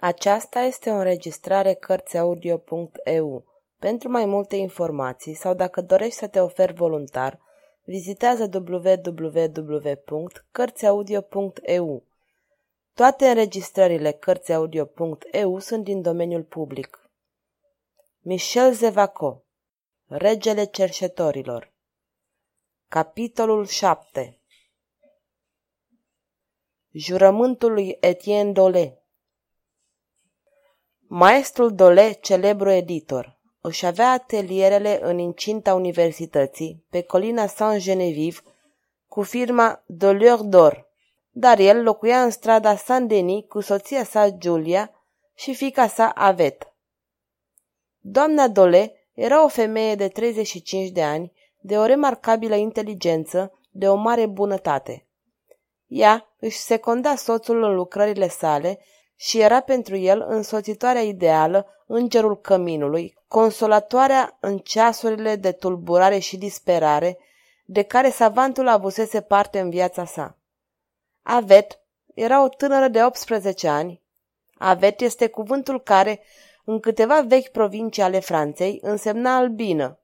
Aceasta este o înregistrare Cărțiaudio.eu. Pentru mai multe informații sau dacă dorești să te oferi voluntar, vizitează www.cărțiaudio.eu. Toate înregistrările Cărțiaudio.eu sunt din domeniul public. Michel Zevaco Regele cerșetorilor Capitolul 7 Jurământul lui Etienne Dole Maestrul Dole, celebru editor, își avea atelierele în incinta universității, pe colina Saint-Genevieve, cu firma Doleur d'Or, dar el locuia în strada Saint-Denis cu soția sa Giulia și fica sa Avet. Doamna Dole era o femeie de 35 de ani, de o remarcabilă inteligență, de o mare bunătate. Ea își seconda soțul în lucrările sale și era pentru el însoțitoarea ideală, îngerul căminului, consolatoarea în ceasurile de tulburare și disperare de care savantul avusese parte în viața sa. Avet era o tânără de 18 ani. Avet este cuvântul care, în câteva vechi provincii ale Franței, însemna albină.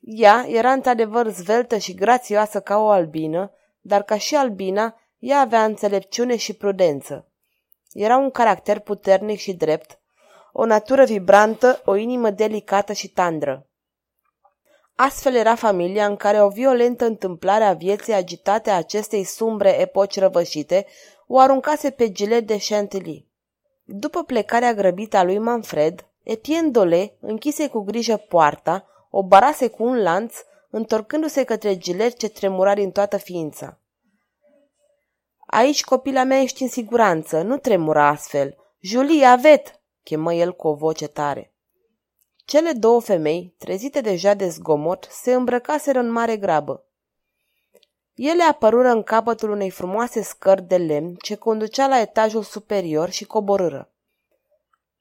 Ea era într-adevăr zveltă și grațioasă ca o albină, dar ca și albina, ea avea înțelepciune și prudență. Era un caracter puternic și drept, o natură vibrantă, o inimă delicată și tandră. Astfel era familia în care o violentă întâmplare a vieții agitate a acestei sumbre epoci răvășite o aruncase pe Gilet de Chantilly. După plecarea grăbită a lui Manfred, Etienne Dole închise cu grijă poarta, o barase cu un lanț, întorcându-se către Gilet ce tremura din toată ființa. Aici copila mea ești în siguranță, nu tremura astfel. Julie, avet!" chemă el cu o voce tare. Cele două femei, trezite deja de zgomot, se îmbrăcaseră în mare grabă. Ele apărură în capătul unei frumoase scări de lemn ce conducea la etajul superior și coborâră.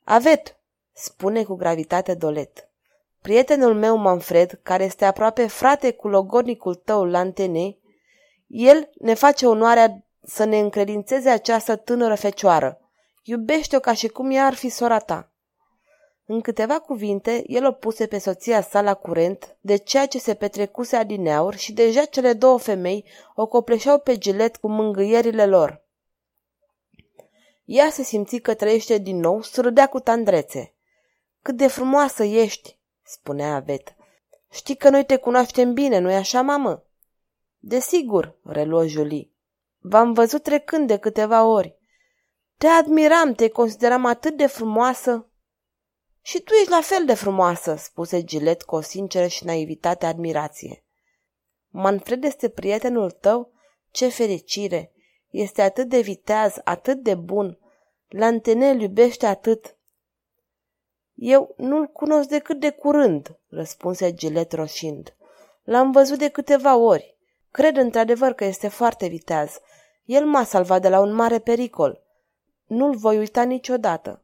Avet, spune cu gravitate Dolet. Prietenul meu Manfred, care este aproape frate cu logornicul tău Lantene, el ne face onoarea să ne încredințeze această tânără fecioară. Iubește-o ca și cum ea ar fi sora ta. În câteva cuvinte, el o puse pe soția sa la curent de ceea ce se petrecuse adineaur și deja cele două femei o copleșeau pe gilet cu mângâierile lor. Ea se simți că trăiește din nou, surâdea cu tandrețe. Cât de frumoasă ești, spunea Avet. Știi că noi te cunoaștem bine, nu-i așa, mamă? Desigur, reluă Julie. V-am văzut trecând de câteva ori. Te admiram, te consideram atât de frumoasă. Și tu ești la fel de frumoasă, spuse Gilet cu o sinceră și naivitate admirație. Manfred este prietenul tău? Ce fericire! Este atât de viteaz, atât de bun. Lantenel iubește atât. Eu nu-l cunosc decât de curând, răspunse Gilet roșind. L-am văzut de câteva ori. Cred într-adevăr că este foarte viteaz. El m-a salvat de la un mare pericol. Nu-l voi uita niciodată.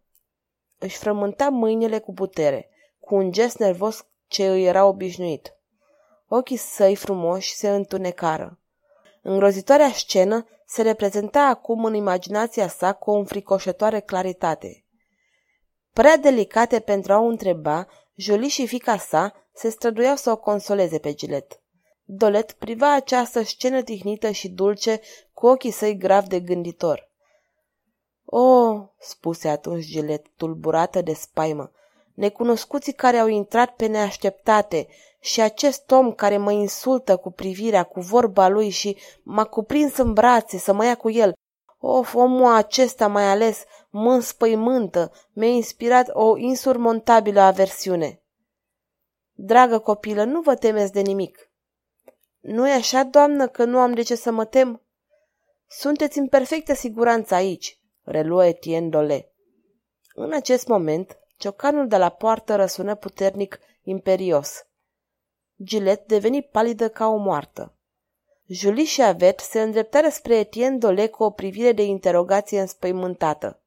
Își frământa mâinile cu putere, cu un gest nervos ce îi era obișnuit. Ochii săi frumoși se întunecară. Îngrozitoarea scenă se reprezenta acum în imaginația sa cu o înfricoșătoare claritate. Prea delicate pentru a o întreba, Jolie și fica sa se străduiau să o consoleze pe Gilet. Dolet priva această scenă tihnită și dulce cu ochii săi grav de gânditor. O, oh, spuse atunci Gilet, tulburată de spaimă, necunoscuții care au intrat pe neașteptate și acest om care mă insultă cu privirea, cu vorba lui și m-a cuprins în brațe să mă ia cu el. Of, omul acesta mai ales mă înspăimântă, mi-a inspirat o insurmontabilă aversiune. Dragă copilă, nu vă temeți de nimic, nu-i așa, doamnă, că nu am de ce să mă tem? Sunteți în perfectă siguranță aici, reluă Etienne Dole. În acest moment, ciocanul de la poartă răsună puternic, imperios. Gilet deveni palidă ca o moartă. Julie și Avet se îndreptară spre Etienne Dole cu o privire de interogație înspăimântată.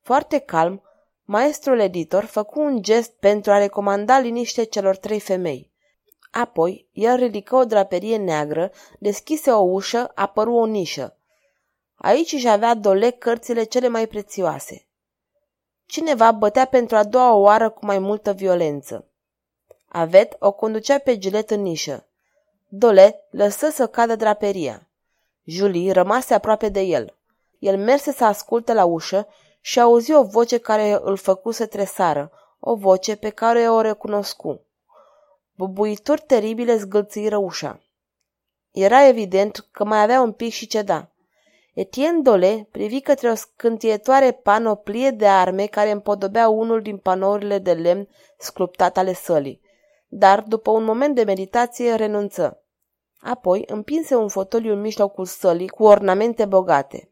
Foarte calm, maestrul editor făcu un gest pentru a recomanda liniște celor trei femei. Apoi, el ridică o draperie neagră, deschise o ușă, apăru o nișă. Aici își avea dole cărțile cele mai prețioase. Cineva bătea pentru a doua oară cu mai multă violență. Avet o conducea pe Gilet în nișă. Dole lăsă să cadă draperia. Julie rămase aproape de el. El merse să asculte la ușă și auzi o voce care îl făcu să tresară, o voce pe care o recunoscu. Bubuituri teribile zgâlțiră ușa. Era evident că mai avea un pic și ceda. Etienne Dole privi către o scântietoare panoplie de arme care împodobea unul din panourile de lemn sculptat ale sălii, dar, după un moment de meditație, renunță. Apoi împinse un fotoliu în mijlocul sălii cu ornamente bogate.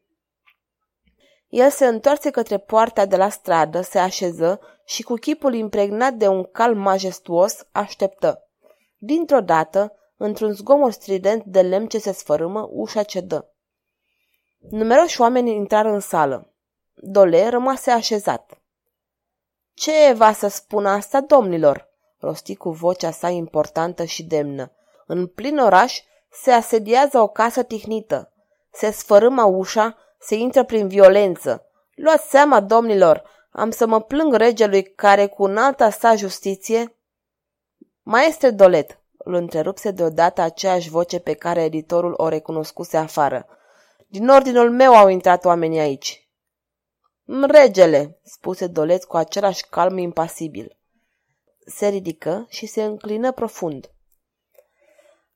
El se întoarse către poarta de la stradă, se așeză și cu chipul impregnat de un cal majestuos așteptă. Dintr-o dată, într-un zgomot strident de lemn ce se sfărâmă, ușa cedă. Numeroși oameni intrară în sală. Dole rămase așezat. Ce va să spună asta, domnilor?" rosti cu vocea sa importantă și demnă. În plin oraș se asediază o casă tihnită. Se sfărâmă ușa, se intră prin violență. Luați seama, domnilor, am să mă plâng regelui care cu înalta sa justiție... Maestre Dolet, îl întrerupse deodată aceeași voce pe care editorul o recunoscuse afară. Din ordinul meu au intrat oamenii aici. Regele, spuse Dolet cu același calm impasibil. Se ridică și se înclină profund.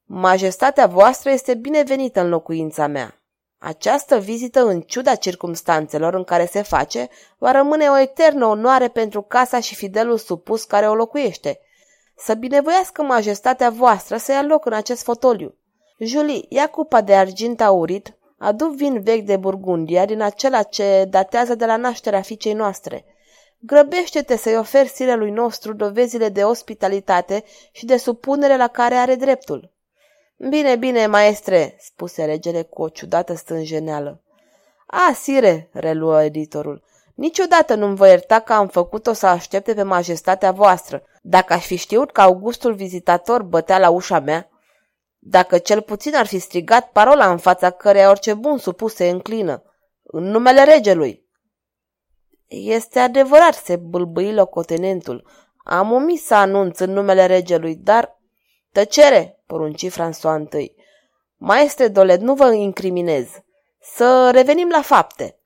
Majestatea voastră este binevenită în locuința mea. Această vizită, în ciuda circumstanțelor în care se face, va rămâne o eternă onoare pentru casa și fidelul supus care o locuiește. Să binevoiască majestatea voastră să ia loc în acest fotoliu. Julie, ia cupa de argint aurit, adu vin vechi de Burgundia din acela ce datează de la nașterea fiicei noastre. Grăbește-te să-i oferi sirelui nostru dovezile de ospitalitate și de supunere la care are dreptul. Bine, bine, maestre, spuse regele cu o ciudată stânjeneală. A, sire, reluă editorul, niciodată nu-mi voi ierta că am făcut-o să aștepte pe majestatea voastră. Dacă aș fi știut că Augustul vizitator bătea la ușa mea, dacă cel puțin ar fi strigat parola în fața căreia orice bun supus se înclină, în numele regelui. Este adevărat, se bâlbâi locotenentul. Am omis să anunț în numele regelui, dar... Tăcere, porunci François I. Maestre Dolet, nu vă incriminez. Să revenim la fapte.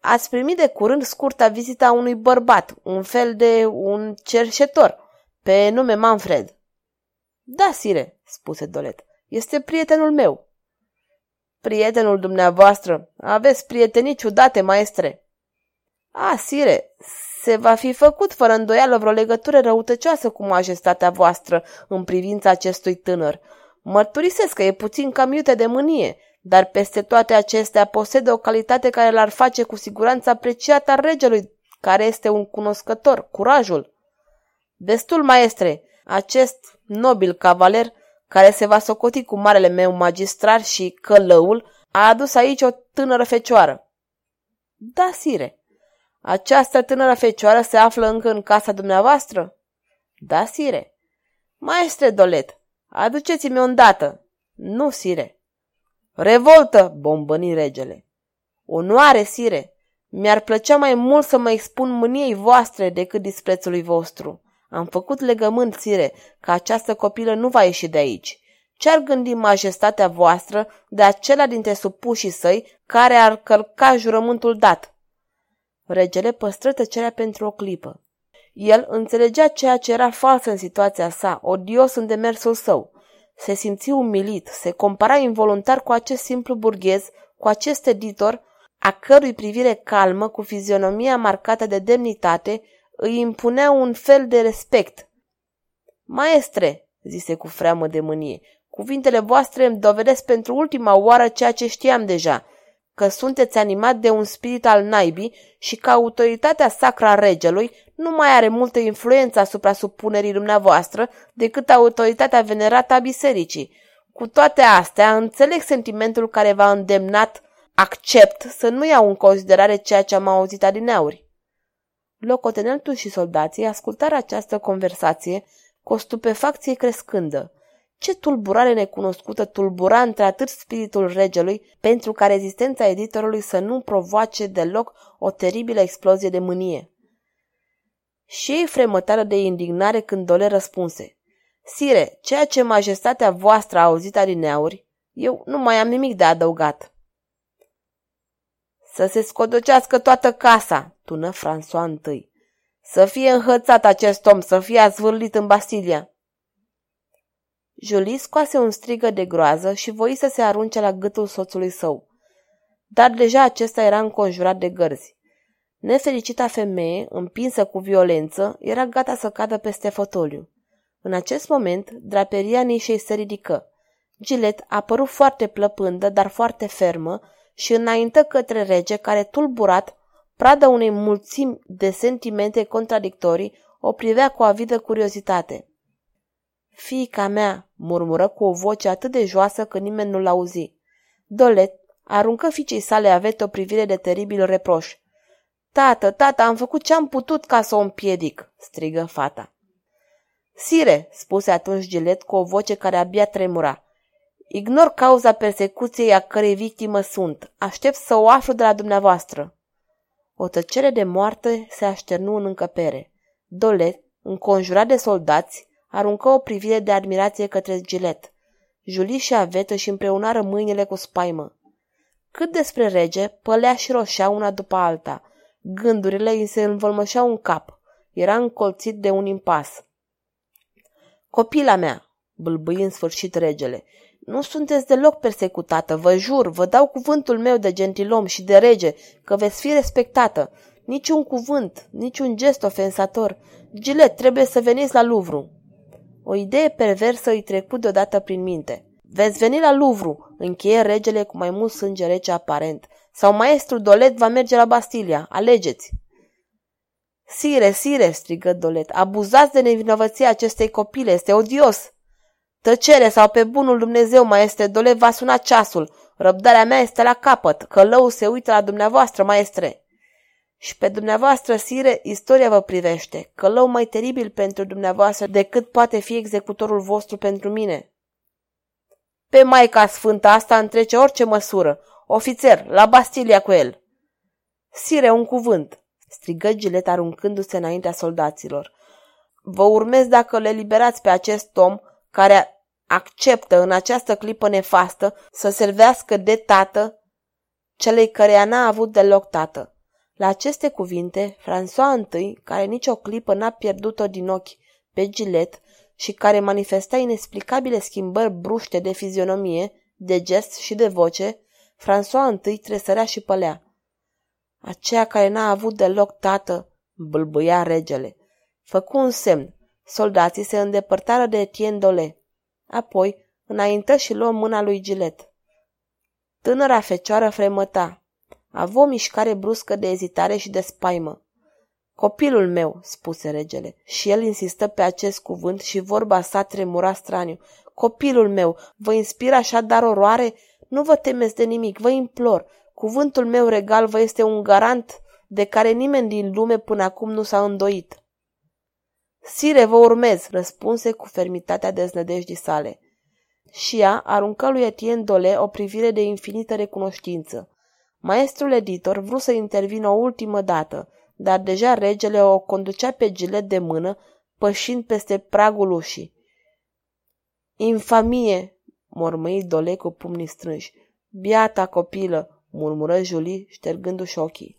Ați primit de curând scurta vizita unui bărbat, un fel de un cerșetor, pe nume Manfred. Da, sire, spuse Dolet, este prietenul meu. Prietenul dumneavoastră, aveți prietenii ciudate, maestre. A, sire, se va fi făcut fără îndoială vreo legătură răutăcioasă cu majestatea voastră în privința acestui tânăr. Mărturisesc că e puțin cam iute de mânie, dar peste toate acestea posedă o calitate care l-ar face cu siguranță apreciat al regelui, care este un cunoscător, curajul. Destul, maestre, acest nobil cavaler, care se va socoti cu marele meu magistrar și călăul, a adus aici o tânără fecioară. Da, sire, această tânără fecioară se află încă în casa dumneavoastră? Da, sire. Maestre Dolet, aduceți-mi o îndată. Nu, sire. Revoltă, bombăni regele. Onoare, sire. Mi-ar plăcea mai mult să mă expun mâniei voastre decât disprețului vostru. Am făcut legământ, sire, că această copilă nu va ieși de aici. Ce-ar gândi majestatea voastră de acela dintre supușii săi care ar călca jurământul dat? Regele păstră tăcerea pentru o clipă. El înțelegea ceea ce era fals în situația sa, odios în demersul său. Se simți umilit, se compara involuntar cu acest simplu burghez, cu acest editor, a cărui privire calmă, cu fizionomia marcată de demnitate, îi impunea un fel de respect. Maestre, zise cu freamă de mânie, cuvintele voastre îmi dovedesc pentru ultima oară ceea ce știam deja – că sunteți animat de un spirit al naibii și că autoritatea sacră a regelui nu mai are multă influență asupra supunerii dumneavoastră decât autoritatea venerată a bisericii. Cu toate astea, înțeleg sentimentul care v-a îndemnat, accept, să nu iau în considerare ceea ce am auzit adineauri. Locotenentul și soldații ascultară această conversație cu o stupefacție crescândă. Ce tulburare necunoscută tulbura între atât spiritul regelui pentru ca rezistența editorului să nu provoace deloc o teribilă explozie de mânie. Și ei fremătară de indignare când Dole răspunse. Sire, ceea ce majestatea voastră a auzit adineauri, eu nu mai am nimic de adăugat. Să se scodocească toată casa, tună François întâi. Să fie înhățat acest om, să fie azvârlit în Bastilia. Julie scoase un strigă de groază și voi să se arunce la gâtul soțului său. Dar deja acesta era înconjurat de gărzi. Nefericita femeie, împinsă cu violență, era gata să cadă peste fotoliu. În acest moment, draperia nișei se ridică. Gilet a părut foarte plăpândă, dar foarte fermă și înaintă către rege, care, tulburat, pradă unei mulțimi de sentimente contradictorii, o privea cu avidă curiozitate. Fiica mea, murmură cu o voce atât de joasă că nimeni nu-l auzi. Dolet aruncă fiicei sale avete o privire de teribil reproș. Tată, tată, am făcut ce-am putut ca să o împiedic, strigă fata. Sire, spuse atunci Gilet cu o voce care abia tremura. Ignor cauza persecuției a cărei victimă sunt. Aștept să o aflu de la dumneavoastră. O tăcere de moarte se așternu în încăpere. Dolet, înconjurat de soldați, aruncă o privire de admirație către Gilet. Julie și Avet își împreunară mâinile cu spaimă. Cât despre rege, pălea și roșea una după alta. Gândurile îi se învălmășeau în cap. Era încolțit de un impas. Copila mea, bâlbâi în sfârșit regele, nu sunteți deloc persecutată, vă jur, vă dau cuvântul meu de gentilom și de rege că veți fi respectată. Niciun cuvânt, niciun gest ofensator. Gilet, trebuie să veniți la Louvre. O idee perversă îi trecu deodată prin minte. Veți veni la Louvre, încheie regele cu mai mult sânge rece aparent. Sau maestru Dolet va merge la Bastilia. Alegeți! Sire, sire, strigă Dolet, abuzați de nevinovăția acestei copile, este odios! Tăcere sau pe bunul Dumnezeu, maestre Dolet, va suna ceasul. Răbdarea mea este la capăt, călăul se uită la dumneavoastră, maestre. Și pe dumneavoastră, sire, istoria vă privește, călău mai teribil pentru dumneavoastră decât poate fi executorul vostru pentru mine. Pe Maica Sfântă asta întrece orice măsură. Ofițer, la Bastilia cu el. Sire, un cuvânt, strigă Gilet aruncându-se înaintea soldaților. Vă urmez dacă le liberați pe acest om care acceptă în această clipă nefastă să servească de tată celei care n-a avut deloc tată. La aceste cuvinte, François I, care nicio clipă n-a pierdut-o din ochi pe Gilet și care manifesta inexplicabile schimbări bruște de fizionomie, de gest și de voce, François I tresărea și pălea. Aceea care n-a avut deloc tată, bâlbâia regele. Făcu un semn. Soldații se îndepărtară de Etienne Dole. Apoi, înaintă și luă mâna lui Gilet. Tânăra fecioară fremăta. Avea o mișcare bruscă de ezitare și de spaimă. Copilul meu, spuse regele, și el insistă pe acest cuvânt și vorba sa tremura straniu. Copilul meu, vă inspiră așadar oroare? Nu vă temeți de nimic, vă implor. Cuvântul meu regal vă este un garant de care nimeni din lume până acum nu s-a îndoit. Sire, vă urmez, răspunse cu fermitatea deznădejdii sale. Și ea aruncă lui Etienne Dole o privire de infinită recunoștință. Maestrul editor vrut să intervină o ultimă dată, dar deja regele o conducea pe gilet de mână, pășind peste pragul ușii. Infamie, mormăi Dole cu pumnii strânși. Biata copilă, murmură Julie, ștergându-și ochii.